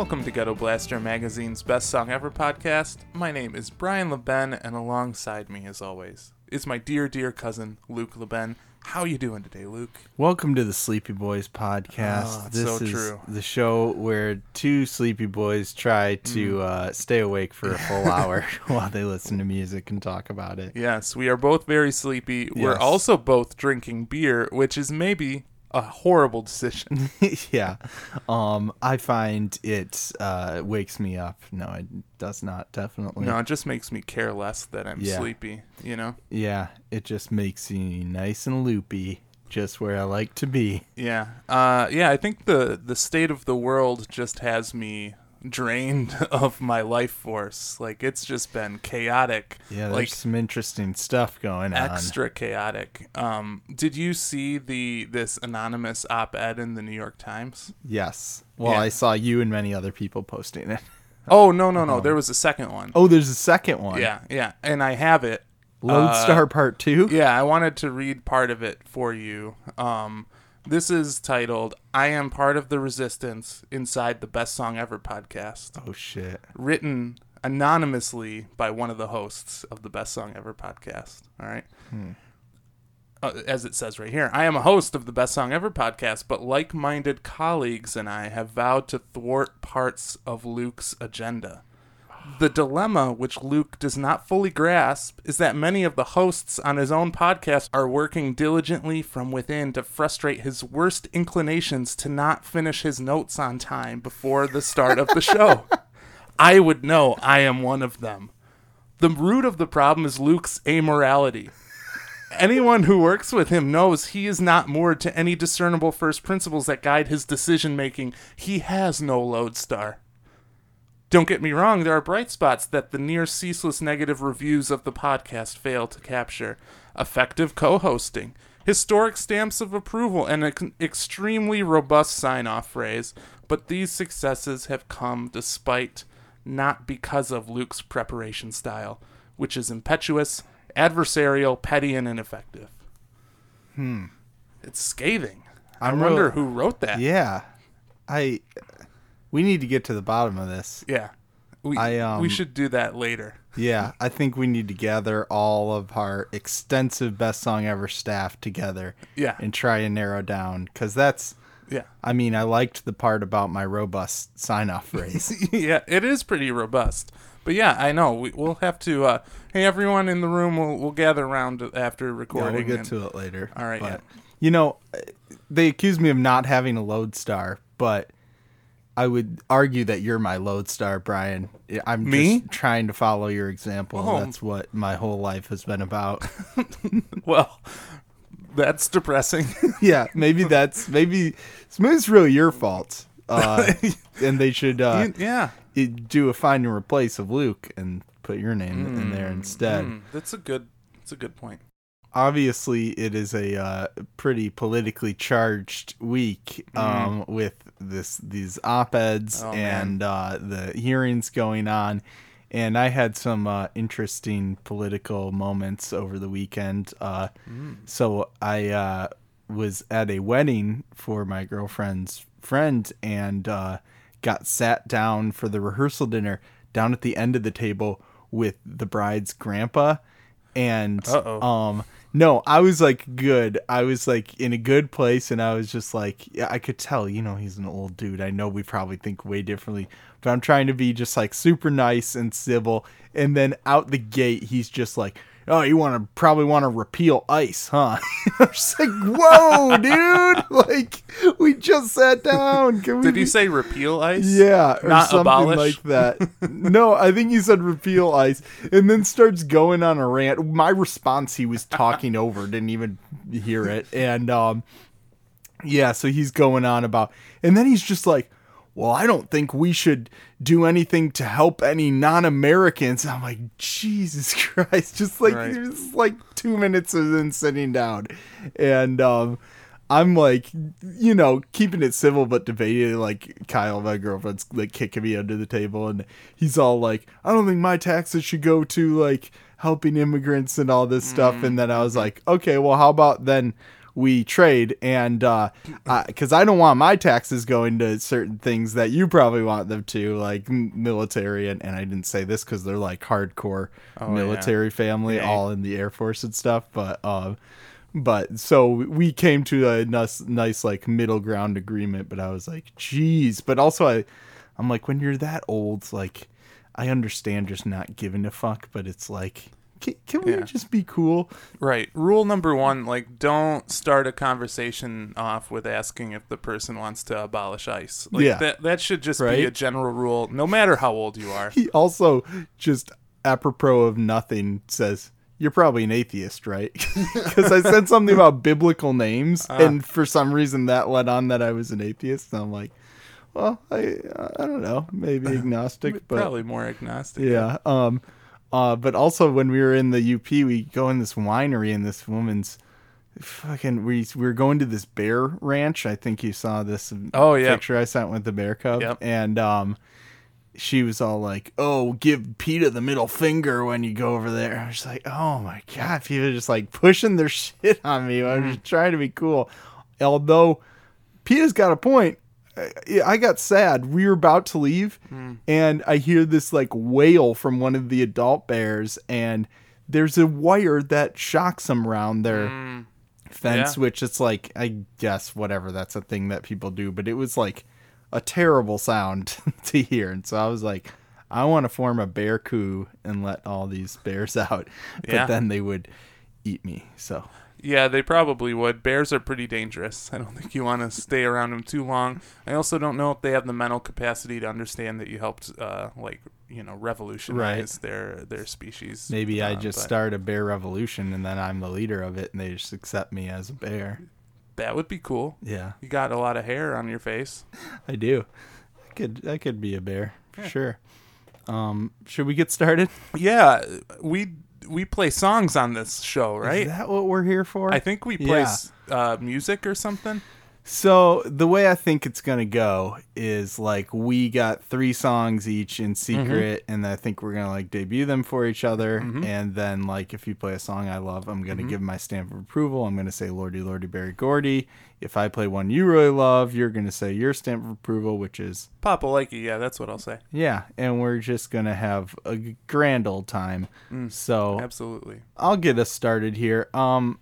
Welcome to Ghetto Blaster Magazine's Best Song Ever podcast. My name is Brian LeBen, and alongside me, as always, is my dear, dear cousin, Luke LeBen. How you doing today, Luke? Welcome to the Sleepy Boys podcast. Oh, this so is true. the show where two sleepy boys try to Mm. uh, stay awake for a full hour while they listen to music and talk about it. Yes, we are both very sleepy. We're also both drinking beer, which is maybe a horrible decision. yeah. Um, I find it uh, wakes me up. No, it does not. Definitely. no, it just makes me care less that I'm Yeah. sleepy, you know? Yeah, it just makes me nice and loopy, just where I like to be. Yeah. Uh, yeah, I think the, the state of the world just has me drained of my life force. Like, it's just been chaotic. Yeah, there's like, some interesting stuff going on. extra chaotic. Um, did you see the this anonymous op-ed in the New York Times? Yes. Well, Yeah. I saw you and many other people posting it. Oh no no no! There was a second one. Oh, there's a second one. Yeah yeah, and I have it. Lodestar Part Two. Yeah, I wanted to read part of it for you. Um, this is titled "I Am Part of the Resistance" inside the Best Song Ever podcast, Oh shit. written anonymously by one of the hosts of the Best Song Ever podcast. All right. uh, as it says right here, I am a host of the Best Song Ever podcast, but like minded colleagues and I have vowed to thwart parts of Luke's agenda. The dilemma which Luke does not fully grasp is that many of the hosts on his own podcast are working diligently from within to frustrate his worst inclinations to not finish his notes on time before the start of the show. I would know I am one of them. The root of the problem is Luke's amorality. Anyone who works with him knows he is not moored to any discernible first principles that guide his decision making. He has no lodestar. Don't get me wrong, there are bright spots that the near ceaseless negative reviews of the podcast fail to capture. Effective co hosting, historic stamps of approval, and an extremely robust sign off phrase. But these successes have come despite, not because of Luke's preparation style, which is impetuous, adversarial, petty, and ineffective. Hmm. It's scathing. I I'm wonder who wrote that. Yeah. I. We need to get to the bottom of this. Yeah. We, I, um, we should do that later. Yeah, I think we need to gather all of our extensive best song ever staff together Yeah. and try and narrow down because that's. Yeah. I mean, I liked the part about my robust sign off phrase. yeah, it is pretty robust. But yeah, I know. We, we'll have to. Uh, hey, everyone in the room, we'll, we'll gather around after recording. yeah, we'll get and- to it later. All right, But, yeah. You know, they accuse me of not having a lodestar, but I would argue that you're my lodestar, Brian. I'm Me? just trying to follow your example. Oh. That's what my whole life has been about. Well, that's depressing. yeah, maybe that's maybe maybe it's really your fault. Uh, and they should uh, yeah. do a find and replace of Luke and put your name in there instead. Mm, that's a good. That's a good point. Obviously, it is a uh, pretty politically charged week um, with this these op eds Oh, and uh, the hearings going on. And I had some uh, interesting political moments over the weekend. Uh, So I uh, was at a wedding for my girlfriend's friend and uh, got sat down for the rehearsal dinner down at the end of the table with the bride's grandpa. And Uh-oh. um, no, I was like good. I was like in a good place, and I was just like, I could tell, you know, he's an old dude. I know we probably think way differently, but I'm trying to be just like super nice and civil. And then out the gate, he's just like, oh, you want to probably want to repeal ICE, huh? I'm just like, whoa, dude! Like, we just sat down. Can we Did you say repeal ice? yeah, or Not something abolish? like that. no, I think he said repeal ICE, and then starts going on a rant. My response, he was talking over, didn't even hear it, and um, yeah, so he's going on about, and then he's just like, "Well, I don't think we should do anything to help any non-Americans." I'm like, Jesus Christ! Just like Right. was like two minutes of then sitting down, and um. I'm like, you know, keeping it civil but debating. Like Kyle, my girlfriend's like kicking me under the table, and he's all like, "I don't think my taxes should go to like helping immigrants and all this stuff." And then I was like, "Okay, well, how about then we trade and uh because I, don't want my taxes going to certain things that you probably want them to like military and, and i didn't say this because they're like hardcore Oh, military family Yeah. all in the air force and stuff but um but so we came to a nice, nice like middle ground agreement but i was like geez but also i i'm like when you're that old like i understand just not giving a fuck but it's like can, can we Yeah. just be cool Right. Rule number one: like, don't start a conversation off with asking if the person wants to abolish ICE. Like, Yeah. That that should just Right? be a general rule, no matter how old you are. he also just apropos of nothing says you're probably an atheist right because i said something about biblical names Ah. and for some reason that led on that i was an atheist and i'm like well i i don't know maybe agnostic but Probably more agnostic. yeah um uh but also when we were in the up we go in this winery and this woman's fucking we, we were going to this bear ranch. I think you saw this Oh, yeah. picture i sent with the bear cub. Yep. and um she was all like oh give PETA the middle finger when you go over there. I was like oh my god. People are just like pushing their shit on me. I'm Mm. just trying to be cool. Although PETA's got a point I- I got sad. We were about to leave, Hmm. and I hear this like wail from one of the adult bears, and there's a wire that shocks them around their Mm, fence, yeah. which it's like I guess whatever that's a thing that people do, but it was like a terrible sound to hear, and so I was like, I want to form a bear coup and let all these bears out, but Yeah. then they would eat me. So Yeah, they probably would. Bears are pretty dangerous. I don't think you want to stay around them too long. I also don't know if they have the mental capacity to understand that you helped, uh, like you know, revolutionize their their species. maybe I Uh, just but start a bear revolution, and then I'm the leader of it, and they just accept me as a bear. That would be cool. Yeah. You got a lot of hair on your face. I do. I could I could be a bear for sure. Um, should we get started? Yeah, we we play songs on this show, right? Is that what we're here for? I think we play Yeah. uh, music or something. So the way I think it's gonna go is like we got three songs each in mm-hmm. secret, and I think we're gonna like debut them for each other, mm-hmm. and then like if you play a song I love, I'm gonna mm-hmm. give my stamp of approval. I'm gonna say Lordy Lordy Berry Gordy. If I play one you really love, you're gonna say your stamp of approval, which is Papa Likey, yeah, that's what I'll say. yeah, and we're just gonna have a grand old time. Mm, so Absolutely. I'll get us started here. Um,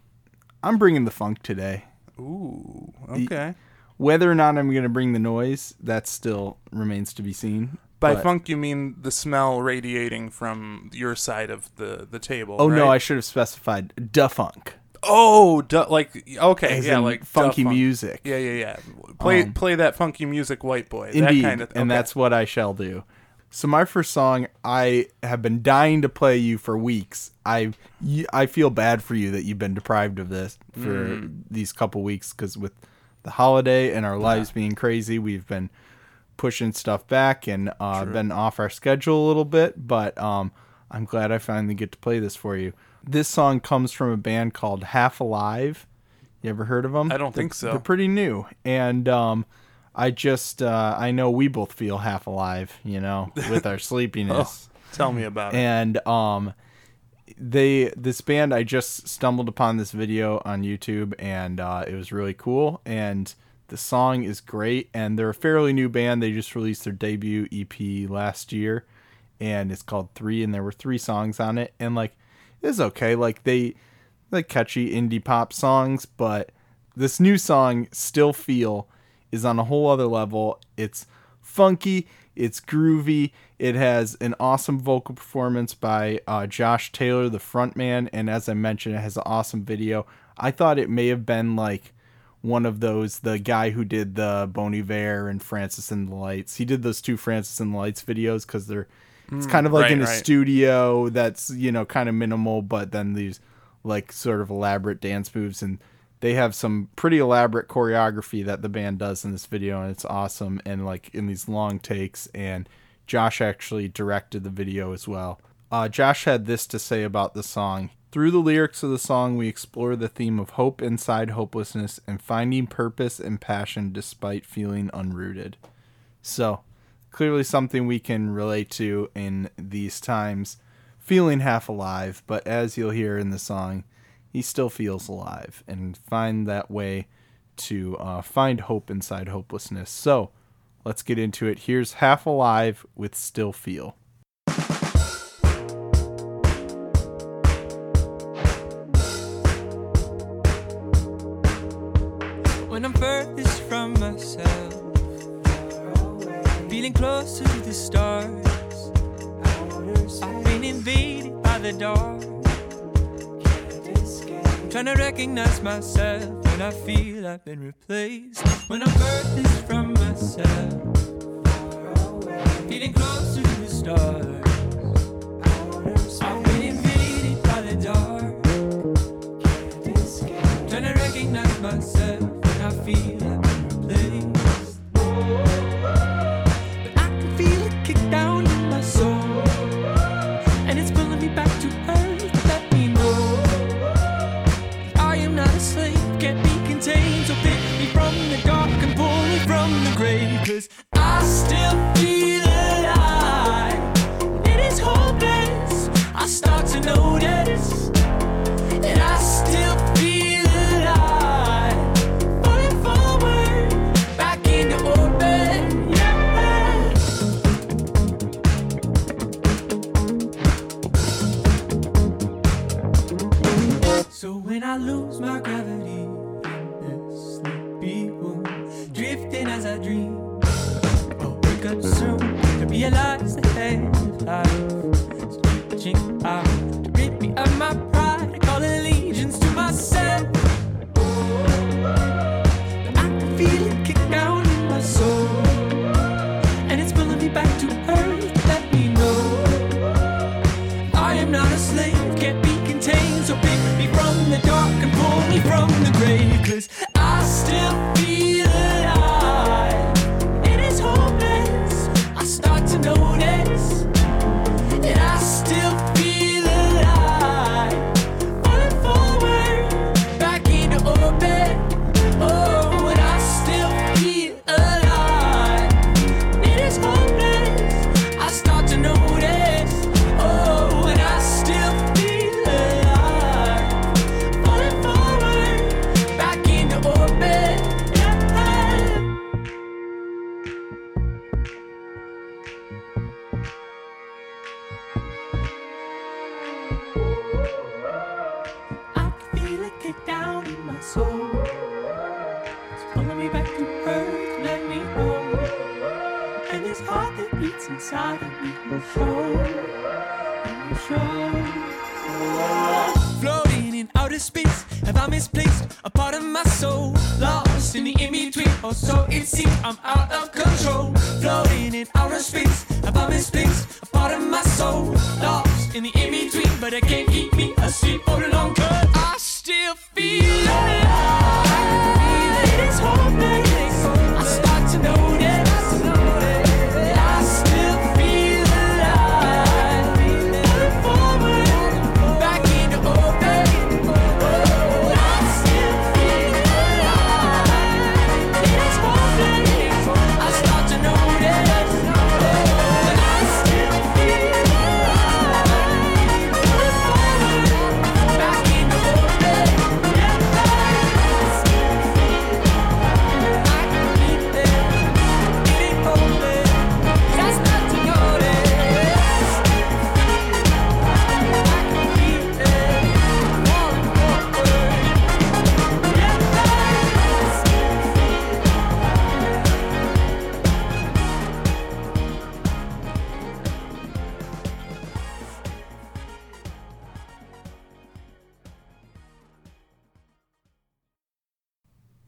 I'm bringing the funk today. Ooh, okay. Whether or not I'm going to bring the noise, that still remains to be seen. By But- funk, you mean the smell radiating from your side of the the table? Oh no, I should have specified da funk. Oh, like okay, As yeah, like funky funk. music. Yeah, yeah, yeah. Play Um, play that funky music, white boy. Indeed, that kind of. and okay. that's what I shall do. So my first song, I have been dying to play you for weeks. I I feel bad for you that you've been deprived of this for Mm. these couple weeks because with the holiday and our lives being crazy, we've been pushing stuff back and uh, been off our schedule a little bit. But um, I'm glad I finally get to play this for you. This song comes from a band called Half Alive. You ever heard of them? I don't think They're- so. They're pretty new, and um, I just uh, I know we both feel half alive, you know, with our sleepiness. Tell me about it. And um, they this band I just stumbled upon this video on YouTube, and uh, it was really cool. And the song is great, and they're a fairly new band. They just released their debut EP last year, and it's called Three, and there were three songs on it, and like it's okay. Like they like catchy indie pop songs, but this new song still feel is on a whole other level. It's funky, it's groovy, it has an awesome vocal performance by uh, Josh Taylor, the frontman, and as I mentioned, it has an awesome video. I thought it may have been like one of those the guy who did the Bon Iver and Francis and the Lights. He did those two Francis and the Lights videos because they're it's kind of like right, in a right. studio that's you know kind of minimal, but then these like sort of elaborate dance moves and they have some pretty elaborate choreography that the band does in this video and it's awesome and like in these long takes and Josh actually directed the video as well. Uh, Josh had this to say about the song. Through the lyrics of the song, we explore the theme of hope inside hopelessness and finding purpose and passion despite feeling unrooted. So, clearly something we can relate to in these times, feeling half alive, but as you'll hear in the song, he still feels alive and find that way to uh, find hope inside hopelessness. So let's get into it. Here's Half Alive with Still Feel. Trying to recognize myself when I feel I've been replaced. When I'm furthest from myself, feeling closer to the stars. I've been invaded by the dark. Trying to recognize myself. I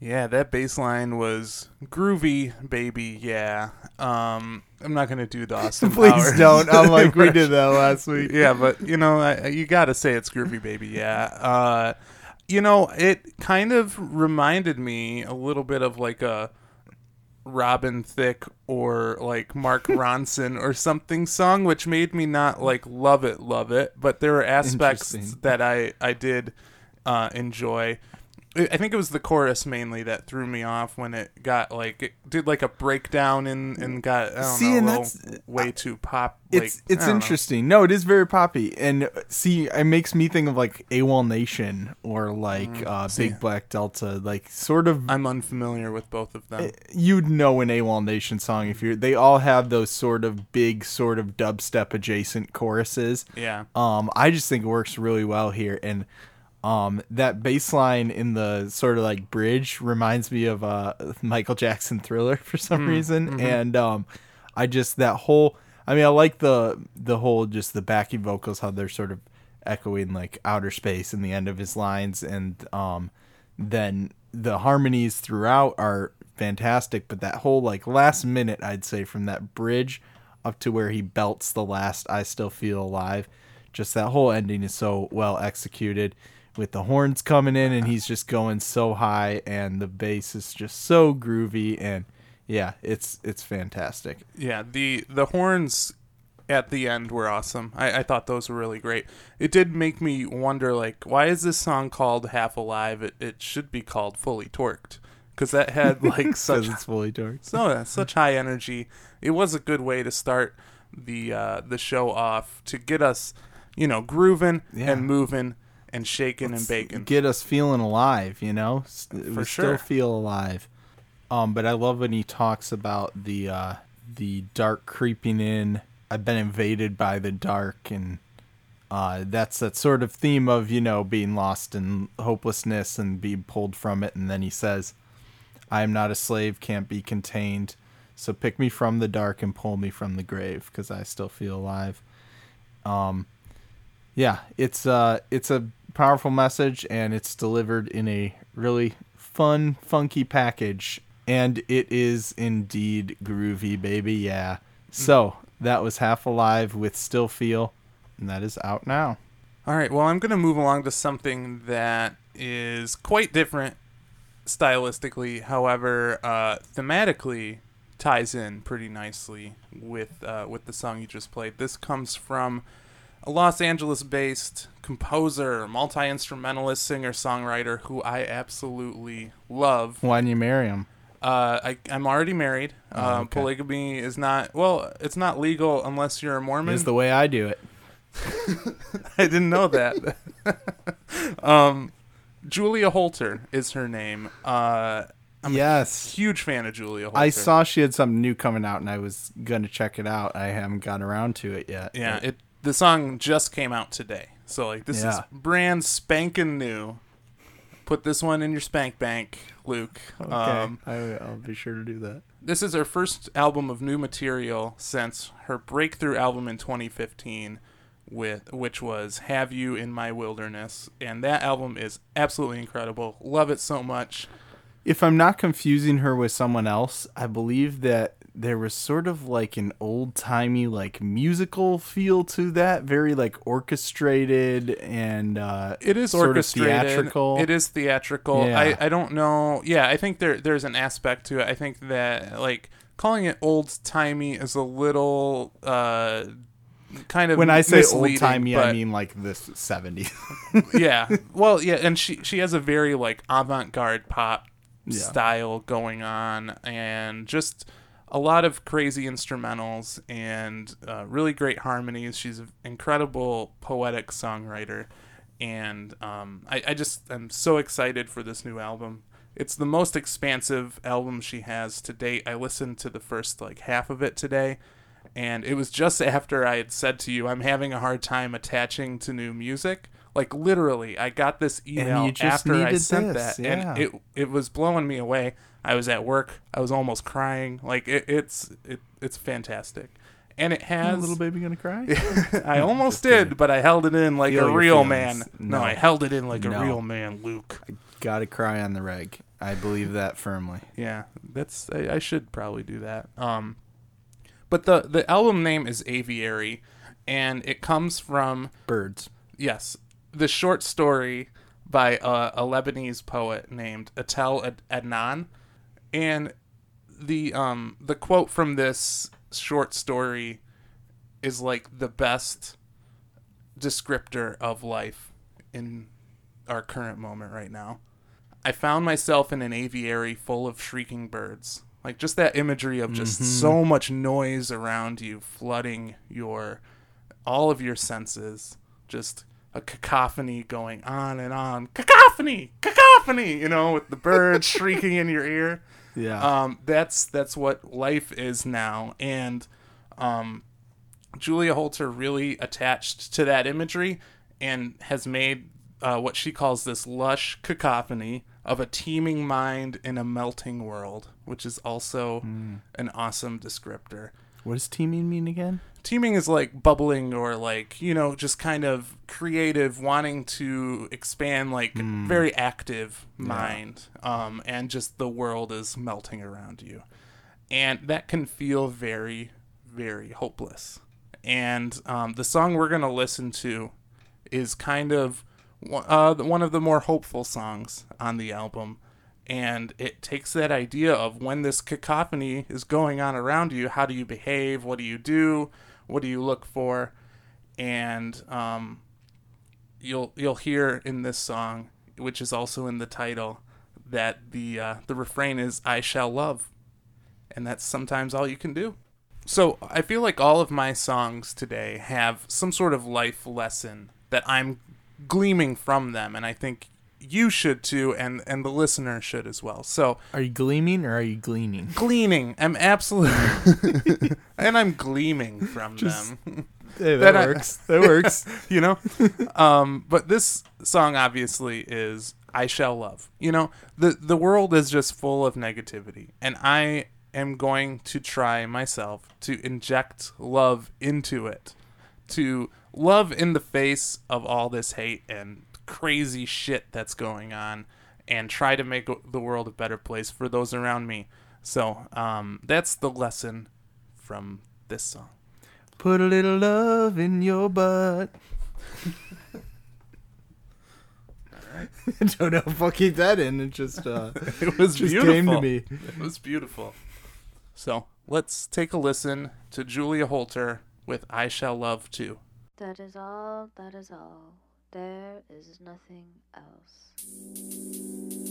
Yeah, that bass line was groovy, baby. Yeah. Um, I'm not gonna do the Austin. Please Powers don't. I'm like we did that last week. Yeah, but you know, I, you gotta say it's groovy, baby. Yeah. Uh, you know, it kind of reminded me a little bit of like a Robin Thicke or like Mark Ronson or something song, which made me not like love it, love it. But there were aspects that I I did uh, enjoy. I I think it was the chorus mainly that threw me off when it got like it did like a breakdown and and got I don't See, know and that's- way too pop. Like, it's it's I don't know. interesting. No, it is very poppy, and uh, see, it makes me think of like AWOL Nation or like uh. Big Black Delta, like sort of. I'm unfamiliar with both of them. You'd know an AWOL Nation song if you're. They all have those sort of big, sort of dubstep adjacent choruses. yeah. Um, I just think it works really well here, and um, that bass line in the sort of like bridge reminds me of uh Michael Jackson Thriller for some reason, and um, I just that whole. I mean, I like the the whole just the backing vocals how they're sort of echoing like outer space in the end of his lines, and um, then the harmonies throughout are fantastic, but that whole like last minute, I'd say from that bridge up to where he belts the last "I Still Feel Alive," just that whole ending is so well executed with the horns coming in and he's just going so high and the bass is just so groovy and yeah it's it's fantastic Yeah, the the horns at the end were awesome. I, I thought those were really great. It did make me wonder, like, why is this song called "Half Alive"? It, it should be called "Fully Torqued" because that had like such it's fully torqued so such high energy. It was a good way to start the uh, the show off to get us, you know, grooving Yeah. and moving and shaking and baking. get us feeling alive you know? S- we sure. still feel alive. Um but i love when he talks about the uh the dark creeping in. I've been invaded by the dark and uh that's that sort of theme of you know being lost in hopelessness and being pulled from it. And then he says i am not a slave can't be contained. So pick me from the dark and pull me from the grave because i still feel alive. Um yeah it's uh it's a powerful message and it's delivered in a really fun funky package. And it is indeed groovy baby. Yeah. So that was half alive with still feel and that is out now. All right, well, I'm going to move along to something that is quite different stylistically, however, uh, thematically ties in pretty nicely with uh, with the song you just played. This comes from a Los Angeles-based composer, multi-instrumentalist, singer-songwriter who I absolutely love. why didn't you marry him Uh, I, I'm already married. Uh, Oh, okay. Polygamy is not well. It's not legal unless you're a Mormon. is the way i do it I didn't know that. um, Julia Holter is her name. Uh, I'm yes a huge fan of Julia Holter. i saw she had something new coming out and i was gonna check it out i haven't gotten around to it yet Yeah, it the song just came out today, so like this is brand spanking new. Put this one in your spank bank, Luke. okay Um, I, i'll be sure to do that this is her first album of new material since her breakthrough album in 2015 with which was Have You in My Wilderness and that album is absolutely incredible. Love it so much. if I'm not confusing her with someone else, I believe that there was sort of like an old timey like musical feel to that, very like orchestrated and uh It is sort of orchestrated. theatrical. It is theatrical. Yeah. I, I don't know. Yeah, I think there there's an aspect to it. I think that like calling it old timey is a little uh kind of when I say old timey, I mean like this 70s. yeah. Well, yeah, and she she has a very like avant-garde pop Yeah. style going on and just a lot of crazy instrumentals and uh, really great harmonies. She's an incredible poetic songwriter and um, I, I just am so excited for this new album. It's the most expansive album she has to date. I listened to the first like half of it today and it was just after I had said to you I'm having a hard time attaching to new music. Like literally, I got this email after I sent this, that, yeah. and it it was blowing me away. I was at work. I was almost crying. Like it, it's it, it's fantastic, and it has. A little baby gonna cry? I almost Just kidding. did, but I held it in like Feel a real man. No. No. I held it in like a real man, Luke. I gotta cry on the reg. I believe that firmly. Yeah, that's I, I should probably do that. Um, but the the album name is Aviary, and it comes from Birds. yes, the short story by a, a Lebanese poet named Etel Ad- Adnan, and the um the quote from this short story is like the best descriptor of life in our current moment right now. I found myself in an aviary full of shrieking birds. Like just that imagery of just so much noise around you, flooding your all of your senses. Just a cacophony going on and on. Cacophony, cacophony. You know, with the birds shrieking in your ear. Yeah. Um, that's that's what life is now, and um, Julia Holter really attached to that imagery and has made uh, what she calls this lush cacophony of a teeming mind in a melting world, which is also an awesome descriptor. what does teeming mean again? Teeming is like bubbling or like, you know, just kind of creative, wanting to expand, like very active mind. Um, and just the world is melting around you. And that can feel very, very hopeless. And um, the song we're going to listen to is kind of uh, one of the more hopeful songs on the album. And it takes that idea of when this cacophony is going on around you, how do you behave? What do you do? What do you look for? And um, you'll you'll hear in this song, which is also in the title, that the uh, the refrain is "I shall love," and that's sometimes all you can do. So I feel like all of my songs today have some sort of life lesson that I'm gleaming from them, and I think you should too, and and the listener should as well. So Are you gleaming or are you gleaning? gleaning, I'm absolutely, and I'm gleaming from them. Hey, That that, I- works. that works. you know um but this song obviously is i shall love you know the the world is just full of negativity and i am going to try myself to inject love into it to love in the face of all this hate and crazy shit that's going on and try to make the world a better place for those around me so um that's the lesson from this song Put a little love in your butt. I don't know if I'll keep that in. It just uh, it was just beautiful came to me. It was beautiful. So let's take a listen to Julia Holter with I Shall Love Too. That is all, that is all. There is nothing else.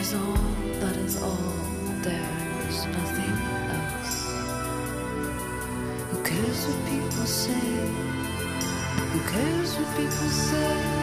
Is all, that is all, there's nothing else. Who cares what people say? Who cares what people say?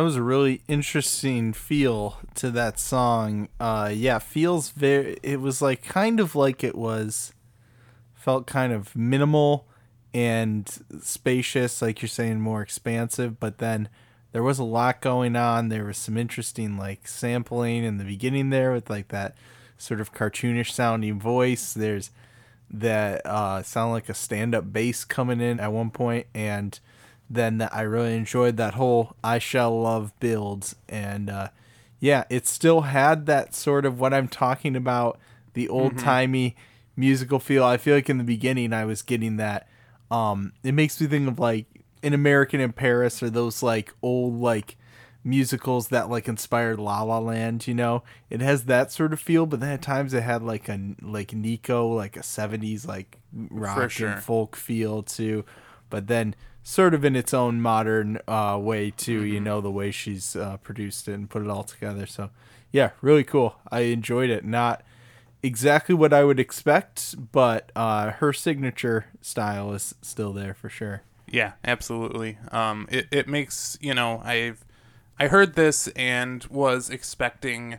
That was a really interesting feel to that song. Uh, yeah, feels very. It was like kind of like it was, felt kind of minimal and spacious, like you're saying, more expansive. But then there was a lot going on. There was some interesting like sampling in the beginning there with like that sort of cartoonish sounding voice. There's that uh, sound like a stand up bass coming in at one point, and then that I really enjoyed that whole I shall love builds and uh, yeah, it still had that sort of what I'm talking about the old timey musical feel. I feel like in the beginning I was getting that. Um, it makes me think of like an American in Paris or those like old like musicals that like inspired La La Land. You know, it has that sort of feel, but then at times it had like a like Nico, like a '70s like rock sure. and folk feel too. But then sort of in its own modern uh, way too. You know the way she's uh, produced it and put it all together. So yeah, really cool. I enjoyed it. Not exactly what I would expect, but uh, her signature style is still there for sure. Yeah, absolutely. Um, it it makes you know I've I heard this and was expecting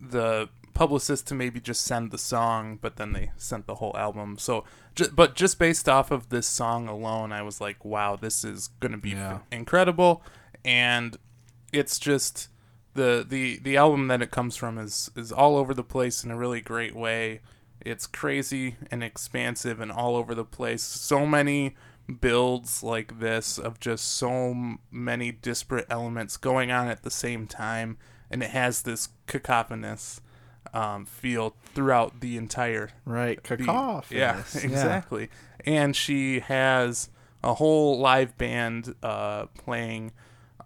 the publicist to maybe just send the song, but then they sent the whole album. So, ju- but just based off of this song alone, I was like, wow, this is gonna be Yeah. incredible, and it's just the the the album that it comes from is is all over the place in a really great way. It's crazy and expansive and all over the place. So many builds like this of just so many disparate elements going on at the same time, and it has this cacophonous um, feel throughout the entire Right, cacophonous. Yeah, exactly. And she has a whole live band uh, playing,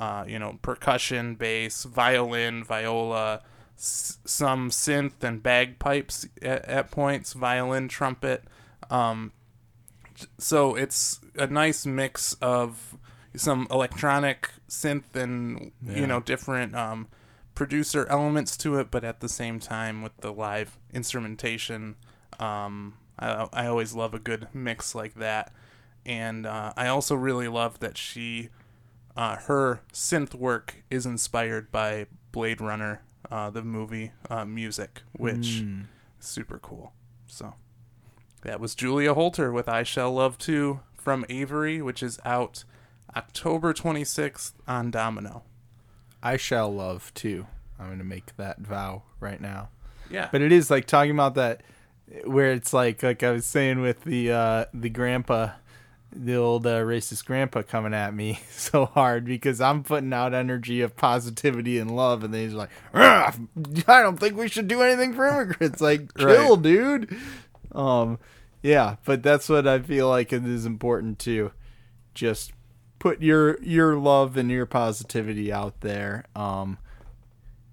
uh, you know, percussion, bass, violin, viola, s- some synth and bagpipes at, at points, violin, trumpet. Um, so it's a nice mix of some electronic synth and you know different um, producer elements to it, but at the same time with the live instrumentation. Um, I, I always love a good mix like that, and uh, I also really love that she, uh, her synth work is inspired by Blade Runner, uh, the movie uh, music, which is super cool. So that was Julia Holter with I Shall Love Too from Aviary, which is out October 26th on Domino. I shall love too. I'm gonna make that vow right now. Yeah. But it is like talking about that where it's like like I was saying with the uh the grandpa the old uh, racist grandpa coming at me so hard because I'm putting out energy of positivity and love and then he's like I don't think we should do anything for immigrants like chill Right. dude um yeah but that's what I feel like it is important to just put your your love and your positivity out there um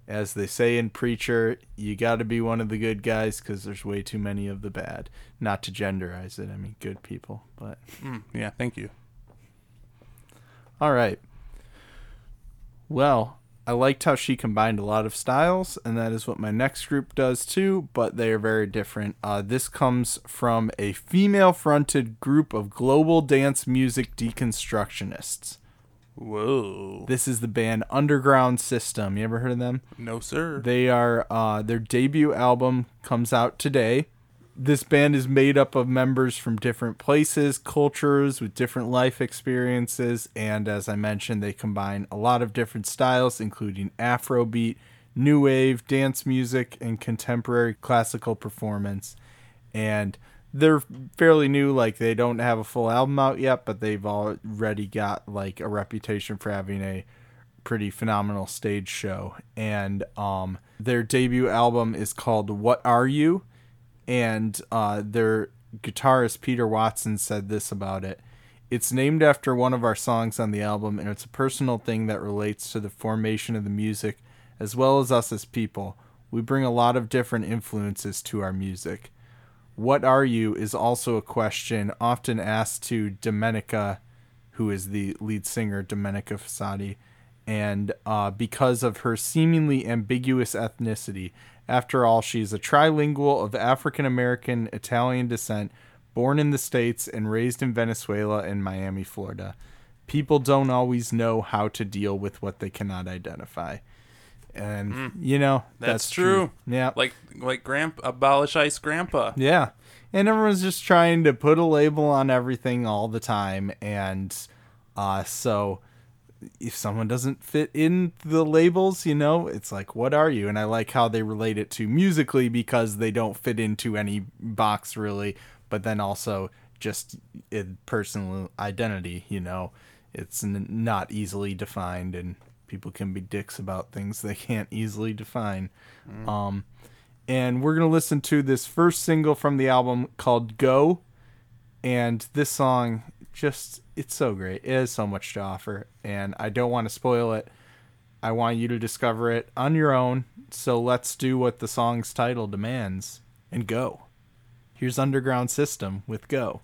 as they say in Preacher, you got to be one of the good guys because there's way too many of the bad. Not to genderize it, I mean good people. But Mm, yeah, thank you. all right. Well, I liked how she combined a lot of styles, and that is what my next group does too. But they are very different. Uh, this comes from a female-fronted group of global dance music deconstructionists. Whoa. This is the band Underground System. You ever heard of them? No, sir. They are uh, their debut album comes out today. This band is made up of members from different places, cultures, with different life experiences, and as I mentioned, they combine a lot of different styles, including Afrobeat, new wave, dance music, and contemporary classical performance. And they're fairly new, like they don't have a full album out yet, but they've already got like a reputation for having a pretty phenomenal stage show and um their debut album is called what are you and uh their guitarist peter watson said this about it. It's named after one of our songs on the album and it's a personal thing that relates to the formation of the music as well as us as people. We bring a lot of different influences to our music. What are you? is also a question often asked to domenica who is the lead singer domenica Fossati and uh, because of her seemingly ambiguous ethnicity. After all, she's a trilingual of African American Italian descent, born in the States and raised in Venezuela and Miami, Florida. people don't always know how to deal with what they cannot identify. And you know, Mm. That's, that's, true. Yeah. Like like grandpa abolish ice grandpa. Yeah. And everyone's just trying to put a label on everything all the time. And uh, so if someone doesn't fit in the labels, you know, it's like, what are you? And I like how they relate it to musically because they don't fit into any box really, but then also just in personal identity, you know, it's n- not easily defined and people can be dicks about things they can't easily define. Um, and we're going to listen to this first single from the album called Go. And this song just, it's so great. It has so much to offer. And I don't want to spoil it. I want you to discover it on your own. So let's do what the song's title demands and go. Here's Underground System with Go.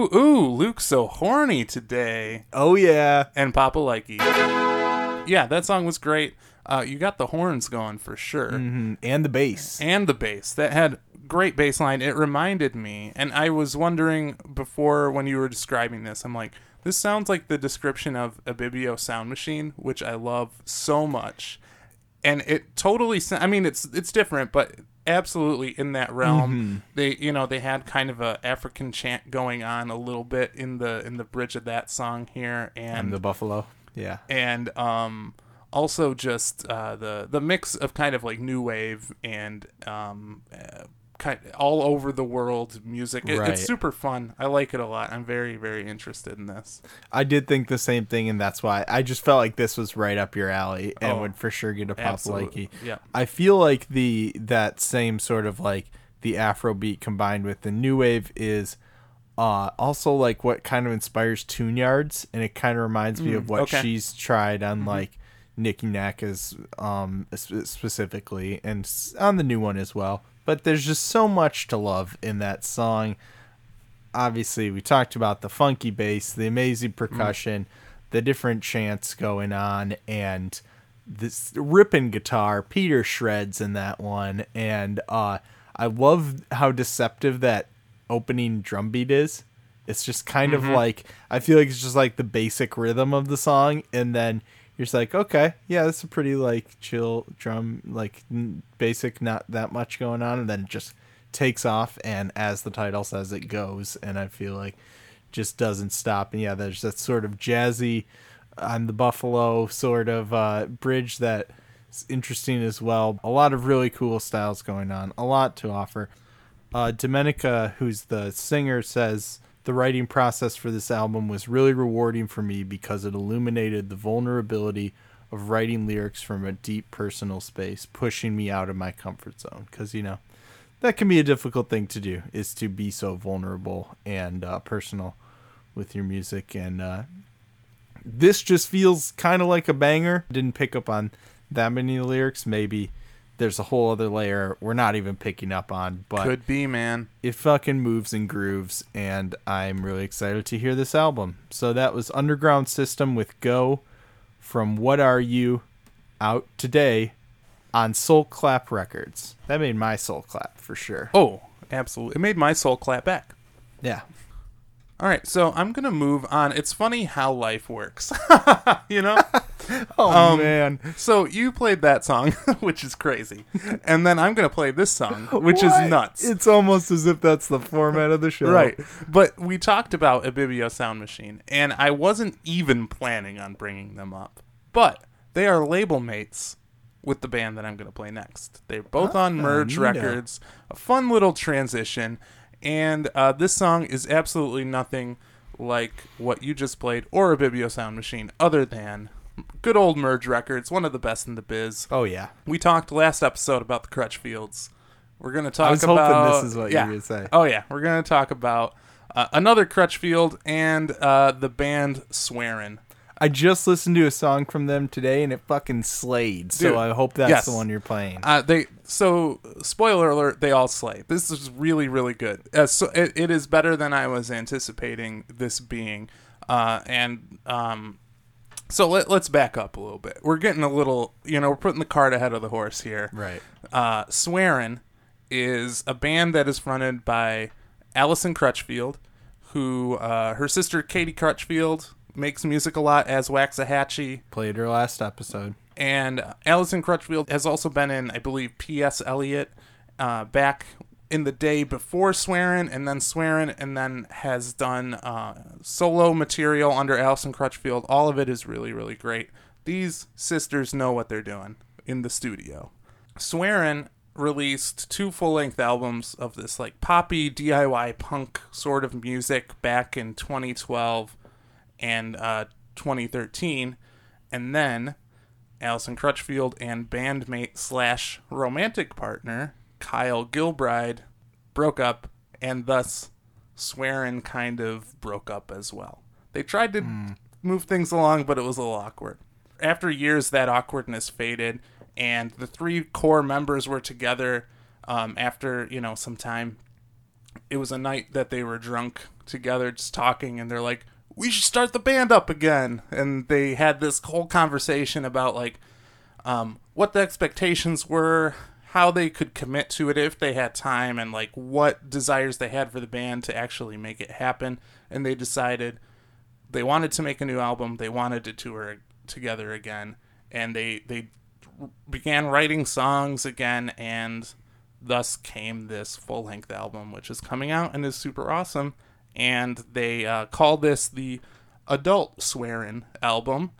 Ooh, ooh, Luke's so horny today. Oh yeah. And Papa Likey. Yeah, that song was great. Uh, you got the horns going for sure. Mhm. And the bass. and the bass that had great bass line it reminded me and i was wondering before when you were describing this i'm like this sounds like the description of a Ibibio sound machine which i love so much and it totally i mean it's it's different but absolutely in that realm they you know they had kind of a african chant going on a little bit in the in the bridge of that song here and And the buffalo. Yeah. and um, also just uh, the the mix of kind of like new wave and um, uh, kind all over the world music. It, Right. It's super fun. I like it a lot. I'm very very interested in this. I did think the same thing, and that's why I just felt like this was right up your alley and Oh, would for sure get a pop likey. Yeah. I feel like the that same sort of like the Afro beat combined with the new wave is uh also like what kind of inspires tune yards and it kind of reminds me of what Mm, okay. Mm-hmm. she's tried on like Nicky Nacka's um specifically and on the new one as well. But there's just so much to love in that song obviously we talked about the funky bass, the amazing percussion, the different chants going on, and this ripping guitar. Peter shreds in that one, and uh, I love how deceptive that opening drum beat is. It's just kind of like I feel like it's just like the basic rhythm of the song, and then you're just like, okay, yeah, that's a pretty like chill drum, like n- basic, not that much going on, and then just takes off, and as the title says, it goes, and I feel like just doesn't stop. And yeah, there's that sort of jazzy on the Buffalo sort of uh, bridge that's interesting as well. A lot of really cool styles going on, a lot to offer. Uh, Domenica, who's the singer, says the writing process for this album was really rewarding for me because it illuminated the vulnerability of writing lyrics from a deep personal space, pushing me out of my comfort zone. Because, you know, that can be a difficult thing to do, is to be so vulnerable and uh, personal with your music. And uh, this just feels kind of like a banger. Didn't pick up on that many lyrics. Maybe there's a whole other layer we're not even picking up on, but Could be, man. it fucking moves and grooves, and I'm really excited to hear this album. So that was Underground System with Go from What Are You out today on Soul Clap Records. That made my soul clap for sure. Oh, absolutely. It made my soul clap back. Yeah. All right, so I'm gonna move on. It's funny how life works, you know. Oh Um, man. So you played that song, which is crazy, and then I'm gonna play this song, which What? is nuts. It's almost as if that's the format of the show. Right. But we talked about Ibibio Sound Machine, and I wasn't even planning on bringing them up. But they are label mates with the band that I'm going to play next. They're both on Ah, Merge. Records. A fun little transition. And uh, this song is absolutely nothing like what you just played or a Ibibio Sound Machine, other than good old Merge Records, one of the best in the biz. Oh yeah. We talked last episode about the Crutchfields. We're going to talk I was hoping about. this is what you yeah. were gonna say. Oh yeah, we're going to talk about uh, another Crutchfield and uh, the band Swearin'. I just listened to a song from them today and it fucking slayed. So I hope that's yes. the one you're playing. Uh, they so spoiler alert, they all slay. This is really really good. Uh, so it, it is better than I was anticipating this being. Uh, and um, so let, let's back up a little bit. We're getting a little, you know, we're putting the cart ahead of the horse here. Right. Uh, Swearin' is a band that is fronted by Allison Crutchfield, who uh, her sister Katie Crutchfield makes music a lot as Waxahatchee, Played her last episode. and Allison Crutchfield has also been in, I believe, P.S. Eliot uh, back in the day before Swearin', and then Swearin', and then has done uh, solo material under Allison Crutchfield. All of it is really, really great. These sisters know what they're doing in the studio. Swearin' released two full length albums of this like poppy DIY punk sort of music back in 2012 and uh, 2013, and then Allison Crutchfield and bandmate slash romantic partner Kyle Gilbride broke up, and thus Swearin' kind of broke up as well. They tried to move things along, but it was a little awkward. After years, that awkwardness faded, and the three core members were together um, after you know some time. It was a night that they were drunk together just talking, and they're like, "We should start the band up again." And they had this whole conversation about like um, what the expectations were, how they could commit to it if they had time, and like what desires they had for the band to actually make it happen. And they decided they wanted to make a new album. They wanted to tour together again, and they they began writing songs again, and thus came this full length album, which is coming out and is super awesome. And they uh, call this the adult swearing album.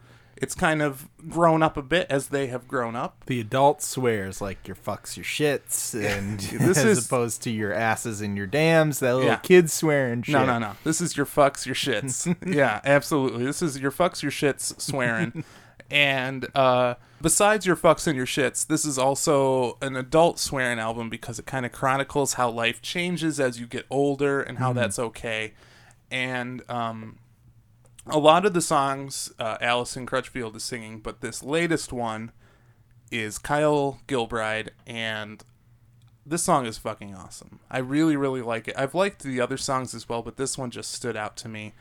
It's kind of grown up a bit as they have grown up. The adult swears like your fucks, your shits, and This as is- opposed to your asses and your dams. That little Yeah. kid swearing shit. No, no, no. This is your fucks, your shits. yeah, absolutely. This is your fucks, your shits swearing. and uh, besides your fucks and your shits, this is also an adult swearing album because it kind of chronicles how life changes as you get older and how that's okay. And um, a lot of the songs uh, Allison Crutchfield is singing, but this latest one is Kyle Gilbride, and this song is fucking awesome. I really, really like it. I've liked the other songs as well, but this one just stood out to me.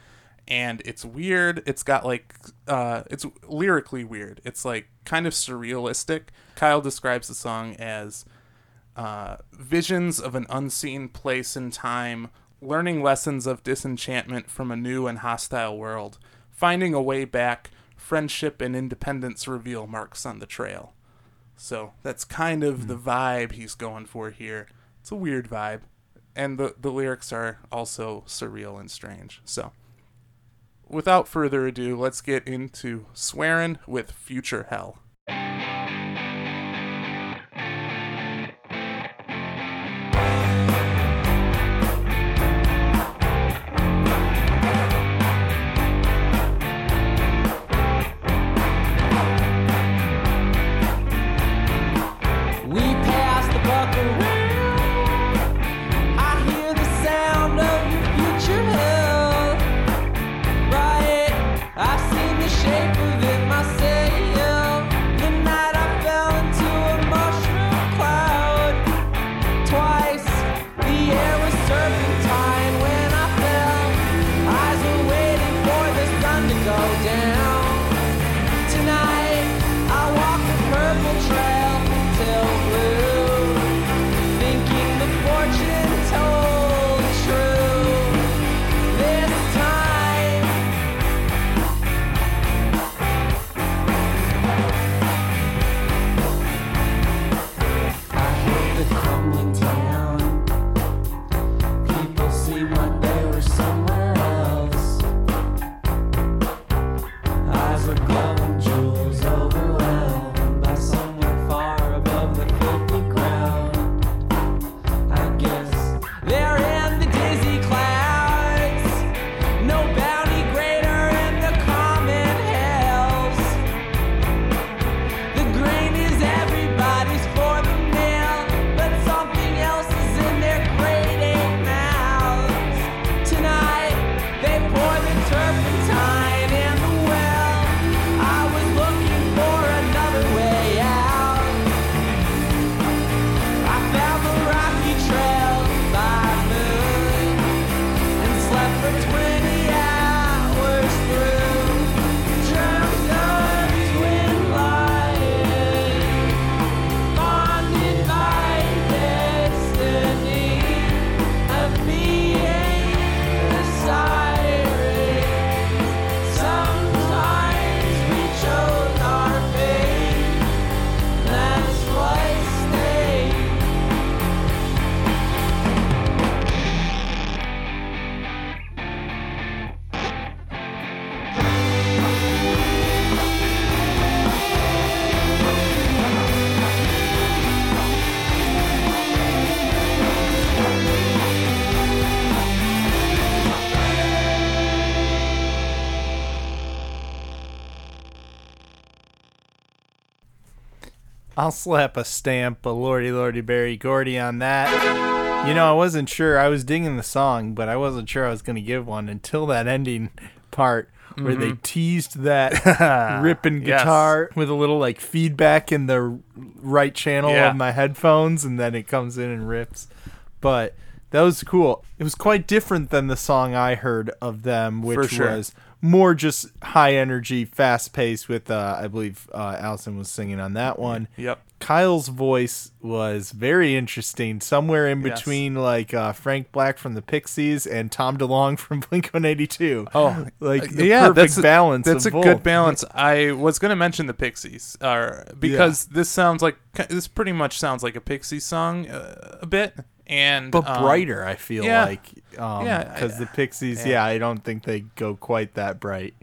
And it's weird. It's got like, uh, it's lyrically weird. It's like kind of surrealistic. Kyle describes the song as uh, visions of an unseen place and time, learning lessons of disenchantment from a new and hostile world, finding a way back, friendship and independence reveal marks on the trail. So that's kind of the hmm. vibe he's going for here. It's a weird vibe. And the, the lyrics are also surreal and strange. So without further ado, let's get into Swearin' with Future Hell. I'll slap a stamp, a Lordy Lordy Berry Gordy on that. You know, I wasn't sure. I was digging the song, but I wasn't sure I was going to give one until that ending part where they mm-hmm. teased that ripping Yes. guitar with a little like feedback in the right channel Yeah. of my headphones, and then it comes in and rips. But that was cool. It was quite different than the song I heard of them, which sure. was more just high energy, fast paced. With uh, I believe uh, Allison was singing on that one. Yep. Kyle's voice was very interesting, somewhere in Yes. between like uh, Frank Black from the Pixies and Tom DeLonge from Blink One Eighty Two. Oh, like uh, yeah, perfect that's a, balance. That's a good balance. I was going to mention the Pixies, uh, because this sounds like this pretty much sounds like a Pixies song uh, a bit, and but um, brighter. I feel yeah. like, um, Yeah, because the Pixies, yeah. yeah. I don't think they go quite that bright.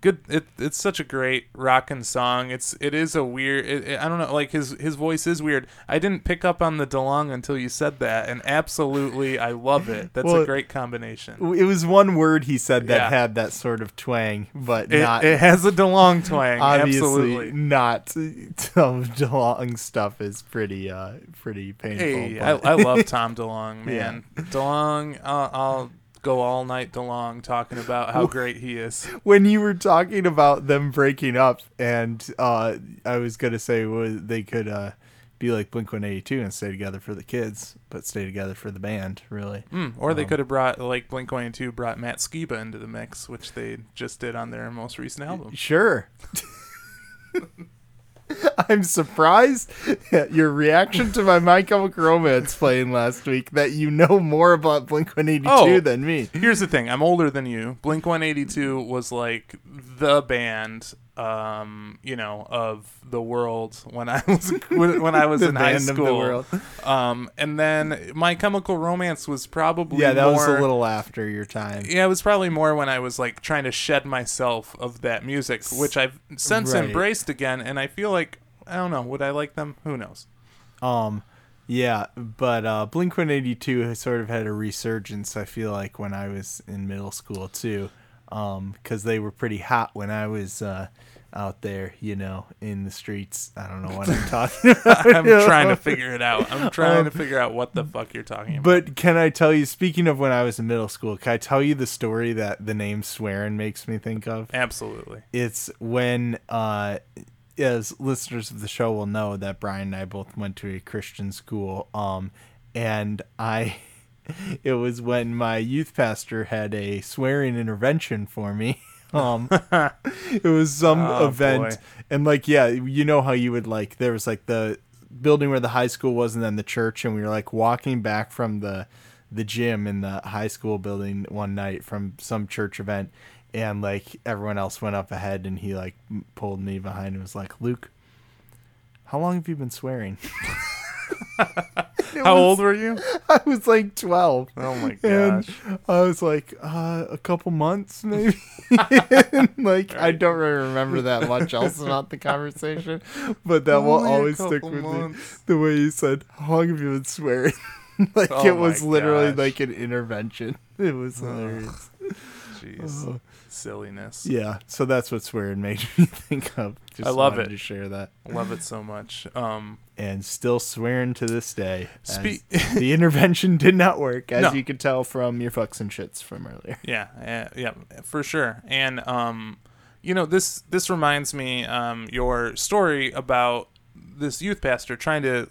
Good it, it's such a great rockin' song it's it is a weird it, it- i don't know like his his voice is weird i didn't pick up on the DeLonge until you said that and absolutely i love it that's Well, a great combination It was one word he said that Yeah. had that sort of twang, but it, not it has a DeLonge twang obviously absolutely not. Some DeLonge stuff is pretty, uh, pretty painful. hey I, I love tom DeLonge man DeLonge I'll, I'll go all night long talking about how great he is when you were talking about them breaking up, and uh, I was gonna say well, they could uh, be like Blink One Eighty Two and stay together for the kids, but stay together for the band. Really, Mm, or they Um, could have brought like blink 182 brought matt skiba into the mix which they just did on their most recent album sure. I'm surprised at your reaction to my My Chemical Romance playing last week that you know more about Blink 182 Oh. than me. Here's the thing: I'm older than you. Blink 182 was like the band, um, you know, of the world when I was when, I was in high school. world. Um, and then My Chemical Romance was probably Yeah, that was a little after your time. Yeah, it was probably more when I was like trying to shed myself of that music, which I've since Right. embraced again, and I feel like I don't know, would I like them? Who knows? Um, yeah, but uh, Blink One Eighty Two has sort of had a resurgence. I feel like when I was in middle school too, um, because they were pretty hot when I was uh, out there, you know, in the streets. I don't know what I'm talking about. I'm trying to figure it out. I'm trying to figure out what the fuck you're talking about. But can I tell you? Speaking of when I was in middle school, can I tell you the story that the name Swearin makes me think of? Absolutely. it's when uh as listeners of the show will know that Brian and I both went to a Christian school um and I it was when my youth pastor had a swearing intervention for me. Um it was some Oh, event. Boy. and like yeah you know how you would like there was like the building where the high school was and then the church and we were like walking back from the the gym in the high school building one night from some church event and like everyone else went up ahead and he like pulled me behind and was like luke how long have you been swearing How was- old were you? i was like 12 Oh my and gosh. I was like, uh, a couple months maybe. And, like I don't really remember that much else about the conversation, but that will Only a always stick with me. The way you said, "How long have you been swearing?" like Oh it was literally gosh. like an intervention. It was hilarious. Jeez. Oh. Silliness. Yeah, so that's what swearing made me think of. Just I love it. to share that, Love it so much. Um, and still swearing to this day. Spe- the intervention did not work, as No. you could tell from your fucks and shits from earlier. yeah, yeah, yeah, for sure. And um, you know, this this reminds me um your story about this youth pastor trying to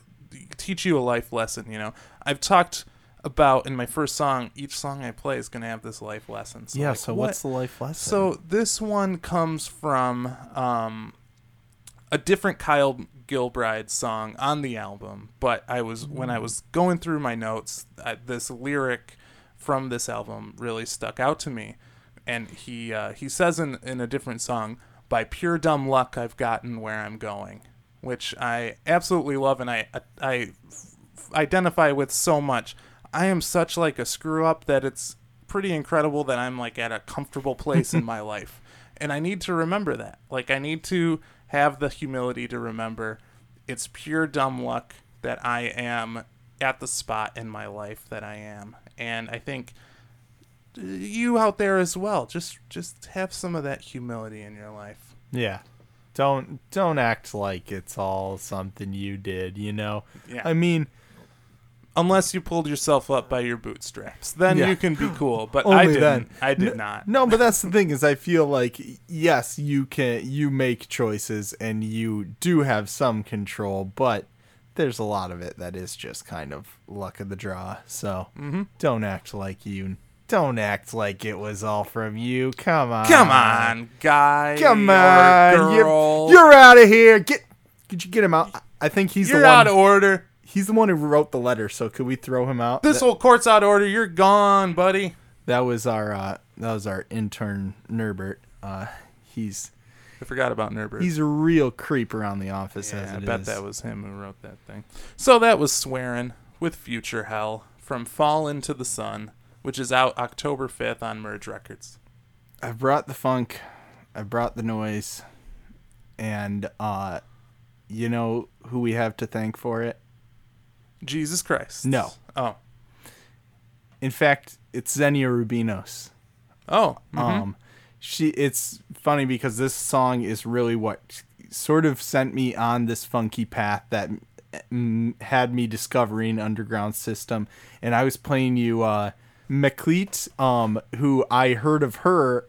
teach you a life lesson. You know, I've talked about in my first song. Each song I play is going to have this life lesson. So yeah. like, so what- what's the life lesson? So this one comes from um, a different Kyle Gilbride song on the album, but I was when I was going through my notes, I, this lyric from this album really stuck out to me, and he uh, he says in in a different song, "By pure dumb luck, I've gotten where I'm going," which I absolutely love, and I I f- identify with so much. I am such like a screw up that it's pretty incredible that I'm like at a comfortable place in my life. And I need to remember that. Like I need to have the humility to remember it's pure dumb luck that I am at the spot in my life that I am. And I think you out there as well, just just have some of that humility in your life. Yeah. Don't don't act like it's all something you did, you know. Yeah. I mean, Unless you pulled yourself up by your bootstraps, then Yeah. you can be cool. But I didn't. then. I did not. no, but that's the thing is I feel like yes, you can you make choices and you do have some control, but there's a lot of it that is just kind of luck of the draw. So Mm-hmm. don't act like you. Don't act like it was all from you. Come on. Come on, guy. Come on. You- girl. You're out of here. Get. Could you get him out? I think he's You're the one. out of order. He's the one who wrote the letter. So could we throw him out? This That- whole court's out of order. You're gone, buddy. That was our uh, that was our intern Nerbert. Uh, he's I forgot about Nurbert. he's a real creep around the office as yeah, I bet is. that was him who wrote that thing. So that was Swearin' with Future Hell from Fall Into the Sun, which is out October 5th on Merge Records. I've brought the funk, I've brought the noise, and uh, you know who we have to thank for it. Jesus Christ. No. Oh. In fact, it's Xenia Rubinos. Oh. mhm. Um, she. It's funny because this song is really what sort of sent me on this funky path that mm, had me discovering underground system, and I was playing you uh, Meklit, um, who I heard of her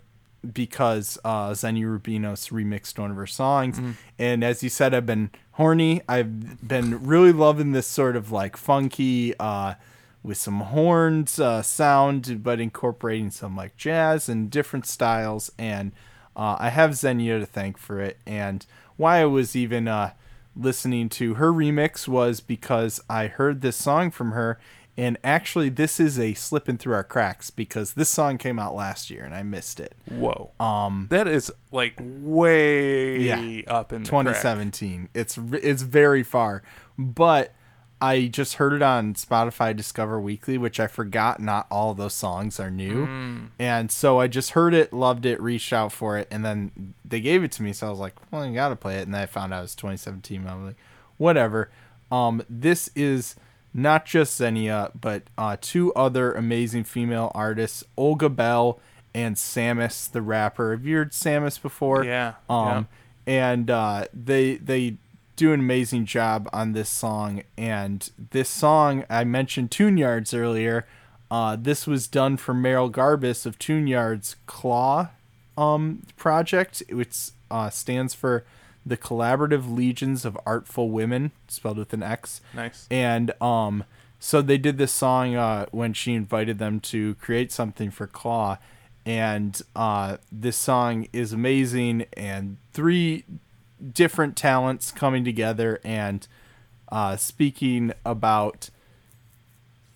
because uh, Xenia Rubinos remixed one of her songs, and as you said, I've been horny. I've been really loving this sort of like funky. Uh, with some horns uh, sound, but incorporating some like jazz and different styles. And uh, I have Xenia to thank for it. And why I was even uh, listening to her remix was because I heard this song from her. And actually, this is a slipping through our cracks because this song came out last year and I missed it. Whoa. Um, That is like way Yeah. up in the 2017. It's it's very far, but I just heard it on Spotify Discover Weekly, which I forgot not all of those songs are new. Mm. And so I just heard it, loved it, reached out for it, and then they gave it to me. So I was like, well, I got to play it. And then I found out it was 2017. I was like, whatever. Um, this is not just Xenia, but uh, two other amazing female artists, Olga Bell and Sammus, the rapper. Have you heard Sammus before? Yeah, Um, and uh, they they do an amazing job on this song. And this song I mentioned Tune Yards earlier. Uh, this was done for Merrill Garbus of Tune Yards Claw um, project, which uh, stands for the Collaborative Legions of Artful Women, spelled with an X Nice. and um so they did this song uh when she invited them to create something for claw and uh this song is amazing and three different talents coming together and uh speaking about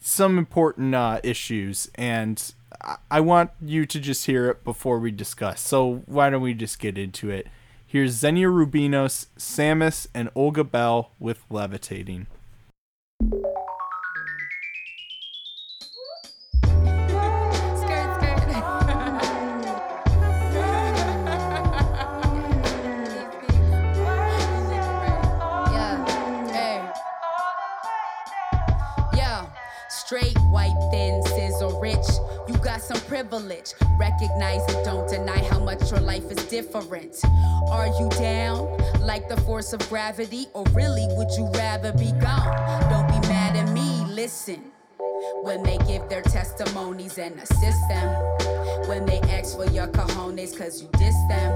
some important uh issues and I- I want you to just hear it before we discuss. So why don't we just get into it? Here's Xenia Rubinos, Sammus, and Olga Bell with Levitating. Privilege. Recognize it, don't deny how much your life is different. Are you down like the force of gravity? Or really would you rather be gone? Don't be mad at me, listen. When they give their testimonies and assist them. When they ask for your cojones cause you diss them.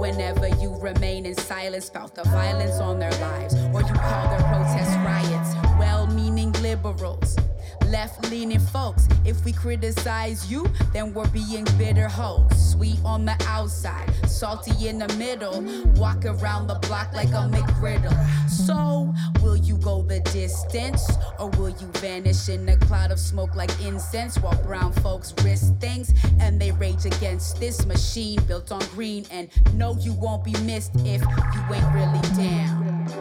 Whenever you remain in silence about the violence on their lives. Or you call their protests riots. Well meaning liberals. Left leaning folks. If we criticize you, then we're being bitter hoes. Sweet on the outside, salty in the middle. Walk around the block like a McGriddle. So, will you go the distance? Or will you vanish in a cloud of smoke like incense while brown folks risk things and they rage against this machine built on green? And no, you won't be missed if you ain't really down.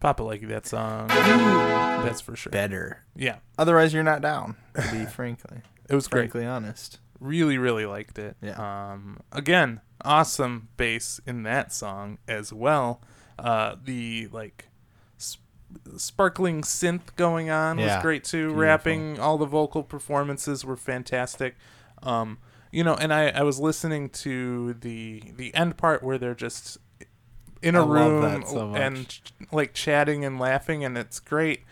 Papa like that song. That's for sure. Better. Yeah, Otherwise, you're not down. To be frankly, it was great. frankly honest. Really, really liked it. Yeah. Um, again, awesome bass in that song as well. Uh, the like sp- sparkling synth going on was Yeah, great too. Rapping, all the vocal performances were fantastic. Um, you know, and I, I was listening to the the end part where they're just in a I room so and like chatting and laughing, and it's great.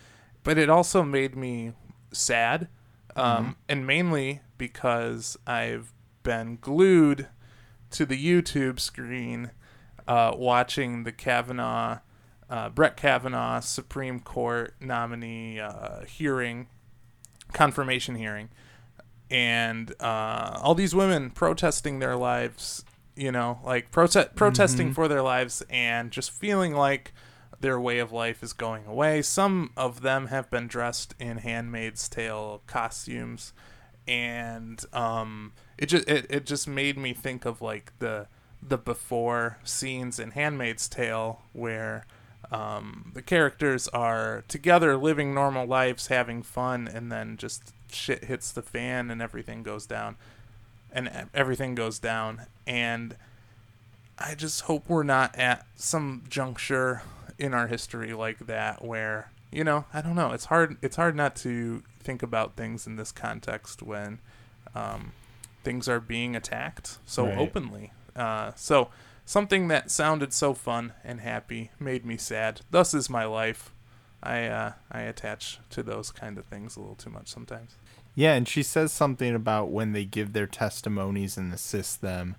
But it also made me sad, um, Mm-hmm. and mainly because I've been glued to the YouTube screen uh, watching the Kavanaugh, uh, Brett Kavanaugh Supreme Court nominee uh, hearing, confirmation hearing, and uh, all these women protesting their lives, you know, like prote- protesting for their lives and just feeling like their way of life is going away. Some of them have been dressed in Handmaid's Tale costumes, and um, it just it, it just made me think of like the the before scenes in Handmaid's Tale where um, the characters are together living normal lives, having fun, and then just shit hits the fan and everything goes down, and everything goes down, and I just hope we're not at some juncture in our history like that where you know I don't know it's hard it's hard not to think about things in this context when um, things are being attacked so Right. openly. Uh, so something that sounded so fun and happy made me sad. Thus is my life. I uh, I attach to those kind of things a little too much sometimes. Yeah, and she says something about when they give their testimonies and assist them.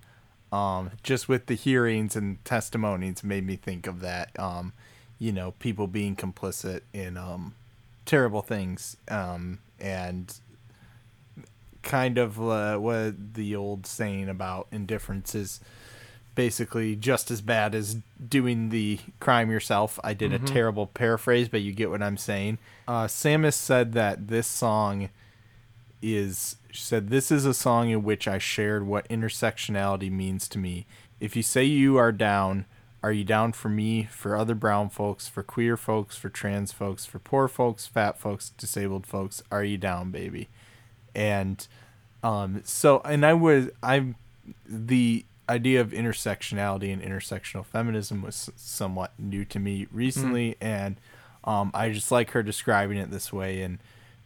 Um, just with the hearings and testimonies made me think of that. Um, you know, people being complicit in um, terrible things. Um, and kind of uh, what the old saying about indifference is basically just as bad as doing the crime yourself. I did a terrible paraphrase, but you get what I'm saying. Uh, Sammus said that this song is she said this is a song in which I shared what intersectionality means to me. If you say you are down, are you down for me, for other brown folks, for queer folks, for trans folks, for poor folks, fat folks, disabled folks? Are you down, baby? And um so and I was I'm the idea of intersectionality and intersectional feminism was somewhat new to me recently and um I just like her describing it this way and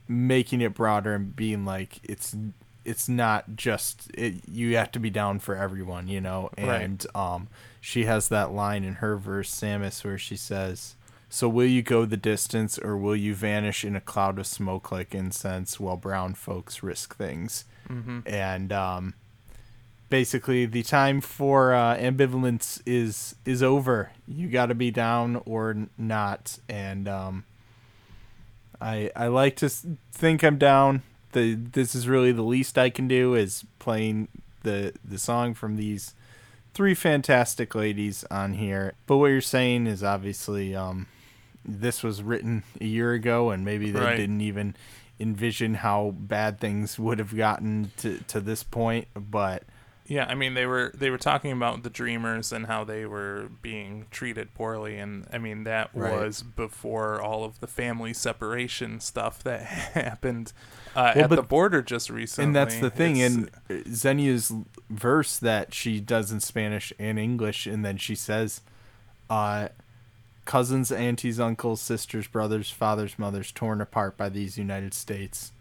making it broader and being like it's it's not just it, you have to be down for everyone you know? Right. and um she has that line in her verse sammus where she says so will you go the distance or will you vanish in a cloud of smoke like incense while brown folks risk things? And um basically the time for uh, ambivalence is is over. You got to be down or not. And um I I like to think I'm down. The this is really the least I can do is playing the the song from these three fantastic ladies on here. But what you're saying is obviously um this was written a year ago and maybe they Right. didn't even envision how bad things would have gotten to to this point, but Yeah, I mean they were they were talking about the dreamers and how they were being treated poorly, and I mean that Right. was before all of the family separation stuff that happened uh, Well, at but- the border just recently. and that's the thing It's- in Xenia's verse that she does in Spanish and English and then she says uh cousins, aunties, uncles, sisters, brothers, fathers, mothers torn apart by these United States.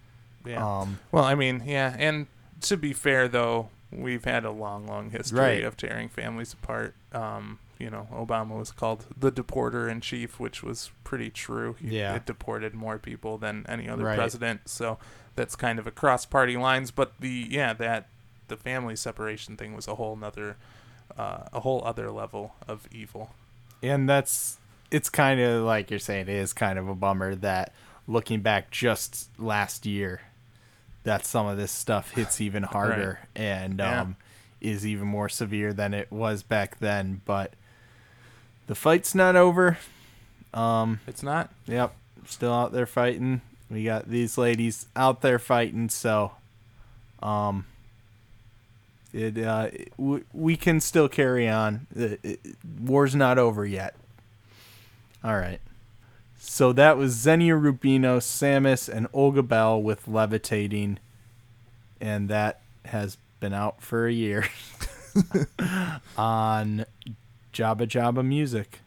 yeah. Um well, I mean, yeah, and to be fair though, we've had a long, long history Right. of tearing families apart. Um, you know, Obama was called the deporter in chief, which was pretty true. He, Yeah. it deported more people than any other Right. president. So that's kind of across party lines. But the yeah, that the family separation thing was a whole nother, uh, a whole other level of evil. and that's it's kind of like you're saying it is kind of a bummer that looking back just last year that some of this stuff hits even harder and Yeah. um is even more severe than it was back then but the fight's not over um It's not. Yep, still out there fighting. We got these ladies out there fighting, so um it uh w- we can still carry on. It, it, war's not over yet. All right. So that was Xenia Rubinos, Sammus, and Olga Bell with Levitating. And that has been out for a year on Jabba Jabba Music.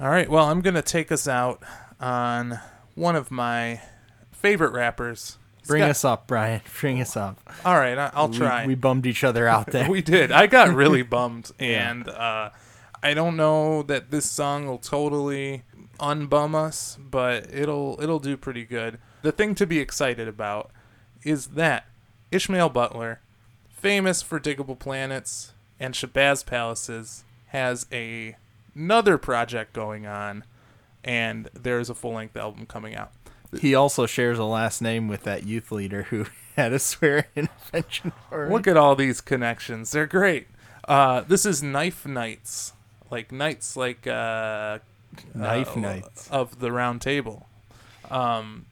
All right, well, I'm going to take us out on one of my favorite rappers. He's Bring got- us up, Brian. Bring us up. All right, I'll We- try. We, bummed each other out there. we did. I got really bummed, and uh, I don't know that this song will totally unbum us, but it'll it'll do pretty good. The thing to be excited about is that Ishmael Butler, famous for Digable Planets and Shabazz Palaces, has a another project going on, and there's a full length album coming out. he also shares a last name with that youth leader who had a swear intervention for. Look at all these connections. They're great. Uh, this is Knife Knights. Like knights like uh, Knife uh, Knights. of the round table. Um,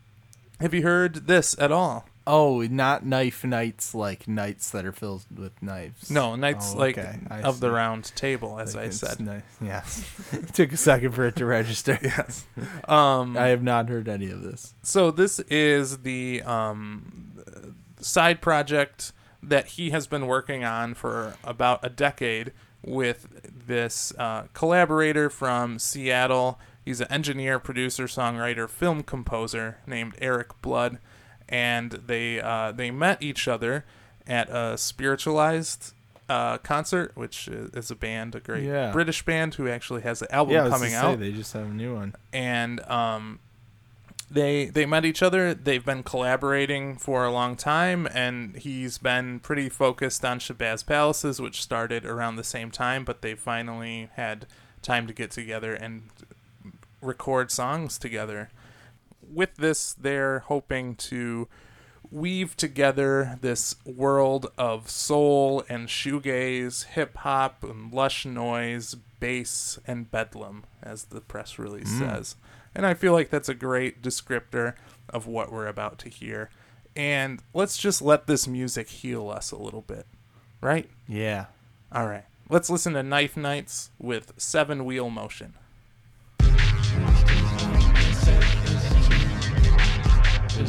have you heard this at all? Oh, not knife knights like knights that are filled with knives. No, knights Oh, like. I of the round table, as Like I said. yes. it took a second for it to register. Yes. Um, I have not heard any of this. so this is the um, side project that he has been working on for about a decade with this uh, collaborator from Seattle. He's an engineer, producer, songwriter, film composer named Erik Blood, and they uh, they met each other at a spiritualized uh, concert, which is a band, a great Yeah. British band who actually has an album Yeah, coming to say, out they just have a new one. and um, they they met each other. They've been collaborating for a long time, and he's been pretty focused on Shabazz Palaces, which started around the same time. But they finally had time to get together and record songs together. With this, they're hoping to weave together this world of soul and shoegaze, hip hop and lush noise, bass and bedlam, as the press release mm. says. And I feel like that's a great descriptor of what we're about to hear. And let's just let this music heal us a little bit, right? Yeah. All right. Let's listen to Knife Knights with Seven Wheel Motion. In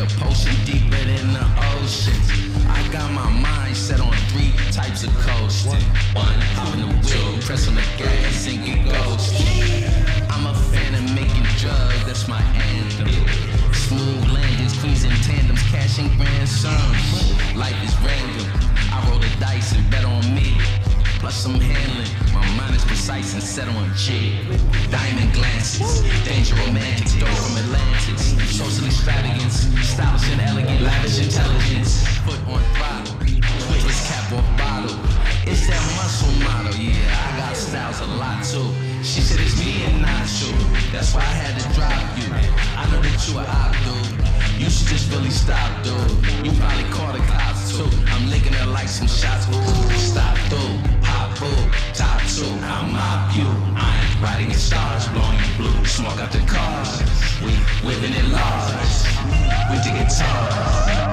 A potion deeper than the ocean. I got my mind set on three types of coasting. One, hop in the wheel, press on the gas and get ghosted. I'm a fan of making drugs, that's my anthem. Smooth landings, queens in tandems, cashing grand sums. Life is random. I roll the dice and bet on me. Plus I'm handling. My mind is precise and set on G. Diamond glances, danger romantic, door from Atlantis. Social extravagance, stylish and elegant, lavish intelligence. Foot on throttle, twist cap off bottle. It's that muscle model, yeah. I got styles a lot too. She said it's me and not you. That's why I had to drop you. I know that you are out, dude. You should just really stop, dude. You probably call the cops too. I'm licking her like some shots. Ooh, stop, dude. pop boo, top two. I'll mop you. I'm riding in stars, blowing blue. Smoke out the cars. We living in large. With the guitar.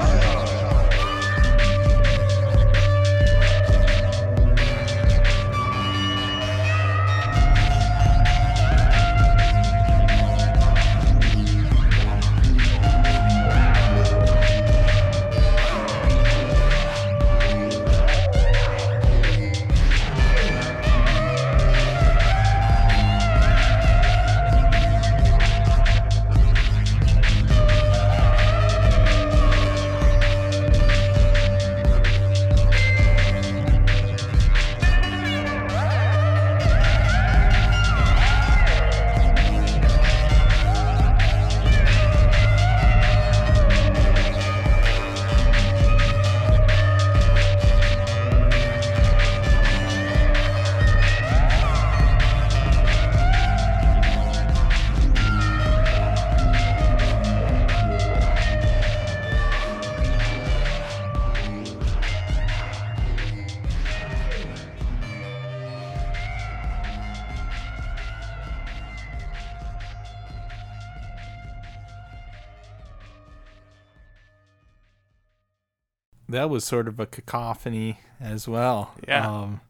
That was sort of a cacophony as well. Yeah. Um,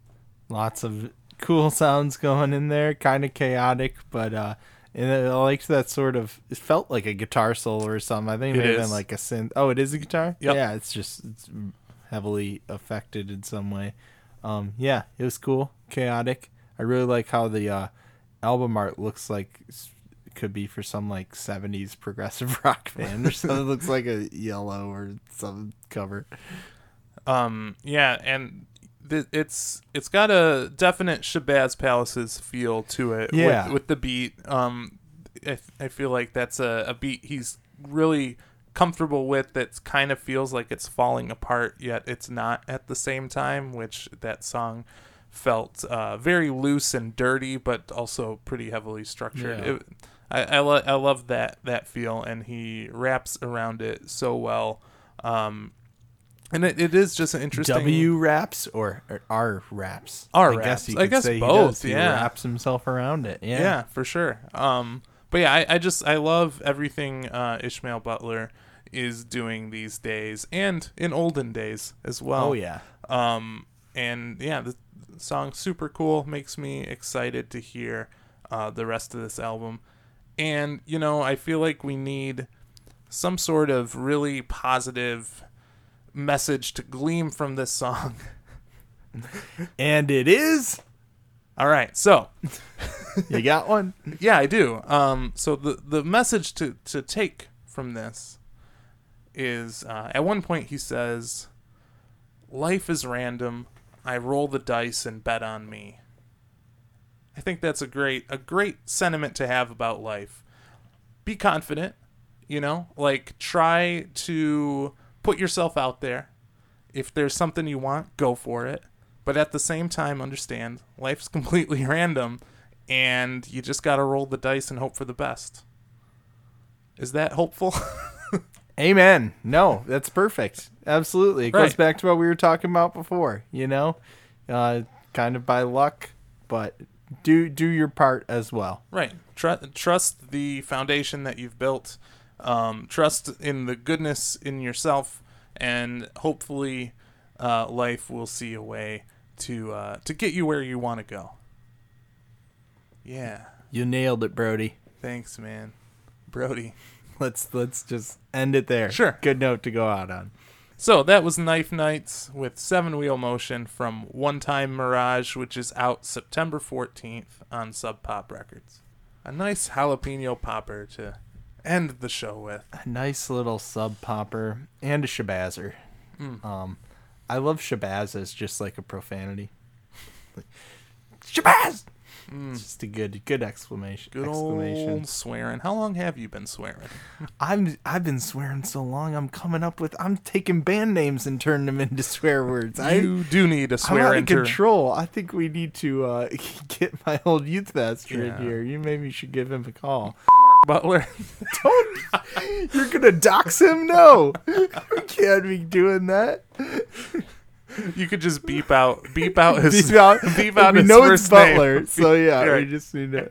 lots of cool sounds going in there, kind of chaotic, but uh, and I liked that sort of. It felt like a guitar solo or something. I think it It may have been like a synth. Oh, it is a guitar. Yep. Yeah, it's just it's heavily affected in some way. Um, yeah, it was cool, chaotic. I really like how the uh, album art looks like could be for some like '70s progressive rock band or something. it looks like a yellow or some cover. Um, yeah, and th- it's it's got a definite Shabazz Palaces feel to it. Yeah. with, with the beat. Um, I, f- I feel like that's a, a beat he's really comfortable with. That kind of feels like it's falling apart, yet it's not at the same time. Which that song felt uh, very loose and dirty, but also pretty heavily structured. Yeah. It, I I, lo- I love that that feel, and he wraps around it so well. Um, and it, it is just an interesting W raps or, or R raps? R I raps. guess you I guess say he both, does. He yeah. wraps himself around it. Yeah. yeah. for sure um but yeah I, I just i love everything uh ishmael butler is doing these days and in olden days as well Oh yeah. um and yeah the song super cool makes me excited to hear uh the rest of this album and you know i feel like we need some sort of really positive message to gleam from this song And it is. all right so You got one? Yeah, I do. Um, so the the message to to take from this is uh, at one point he says, "Life is random. I roll the dice and bet on me." I think that's a great a great sentiment to have about life. Be confident, you know, like try to put yourself out there. If there's something you want, go for it. But at the same time, understand life's completely random and you just got to roll the dice and hope for the best. Is that hopeful? Amen. No, that's perfect. Absolutely. It goes back to what we were talking about before, you know? Uh kind of by luck, but do do your part as well. right. Tr- trust the foundation that you've built. Um, trust in the goodness in yourself, and hopefully, uh, life will see a way to uh, to get you where you want to go. Yeah. You nailed it, Brody. Thanks, man. Brody. Let's let's just end it there. Sure. Good note to go out on. So that was Knife Knights with Seven Wheel Motion from One Time Mirage, which is out September 14th on Sub Pop Records. A nice jalapeno popper to end the show with. A nice little sub popper and a shabazzer. Um I love shabazz as just like a profanity. Shabazz! It's just a good good exclamation. Good exclamation. old swearing. How long have you been swearing? I'm I've been swearing so long. I'm coming up with I'm taking band names and turning them into swear words. I do need a I'm swear out of control. I think we need to uh, get my old youth master Yeah. in here. You maybe should give him a call. Butler. Don't you're gonna dox him? No, you can't be doing that. You could just beep out beep out his Beep out, beep out we his know first it's Butler, name. so yeah, Right. we just need to.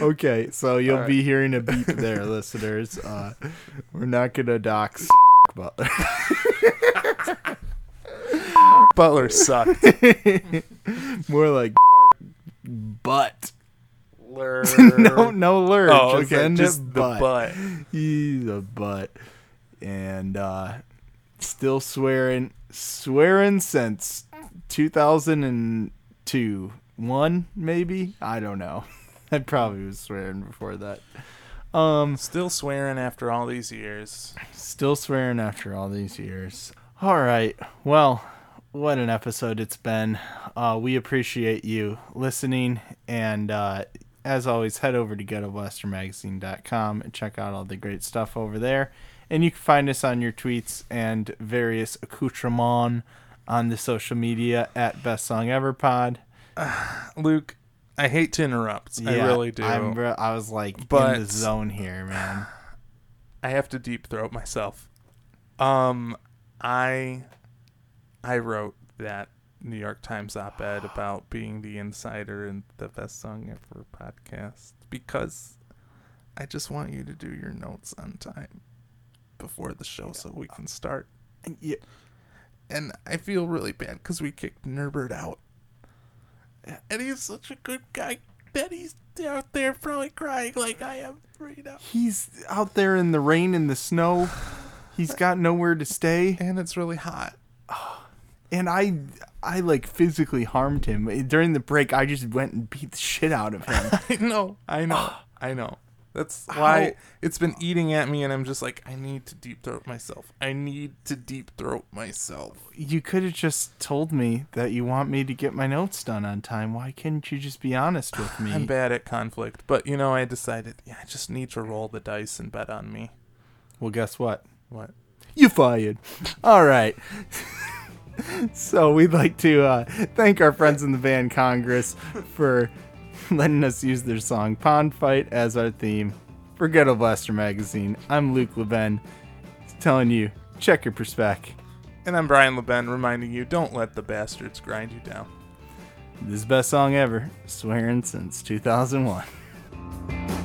Okay, so you'll be hearing a beep there, listeners. Uh, we're not gonna dox Butler. Butler sucked. More like butt. No, no lurch. Oh, just okay. end Just it the butt. butt. He's a butt. And uh still swearing swearing since 2002. One maybe? I don't know. I probably was swearing before that. Um Still swearing after all these years. still swearing after all these years. All right. Well, what an episode it's been. Uh, we appreciate you listening. And uh, as always, head over to ghettoblastermagazine.com and check out all the great stuff over there. And you can find us on your tweets and various accoutrements on the social media at Best Song Ever Pod. Luke, I hate to interrupt. I really do. I'm, I was like in But- the zone here, man. I have to deep throat myself. Um, I I wrote that New York Times op-ed about being the insider in the best song ever podcast because I just want you to do your notes on time before the show so we can start. Yeah. and I feel really bad because we kicked Nurbert out. And he's such a good guy that he's out there probably crying like I am right now. He's out there in the rain and the snow. He's got nowhere to stay. And it's really hot. and I I like physically harmed him during the break. I just went and beat the shit out of him. I know, I know, I know. That's why it's been eating at me, and I'm just like, I need to deep throat myself. I need to deep throat myself. you could have just told me that you want me to get my notes done on time. Why couldn't you just be honest with me? I'm bad at conflict, but you know, I decided, yeah, I just need to roll the dice and bet on me. Well, guess what? What? You fired. All right. so we'd like to uh, thank our friends in the Van Congress for letting us use their song Pond Fight as our theme for Ghetto Blaster Magazine. I'm Luke LeBen telling you, check your perspec. And I'm Brian LeBen reminding you, don't let the bastards grind you down. This is the best song ever, swearing since 2001.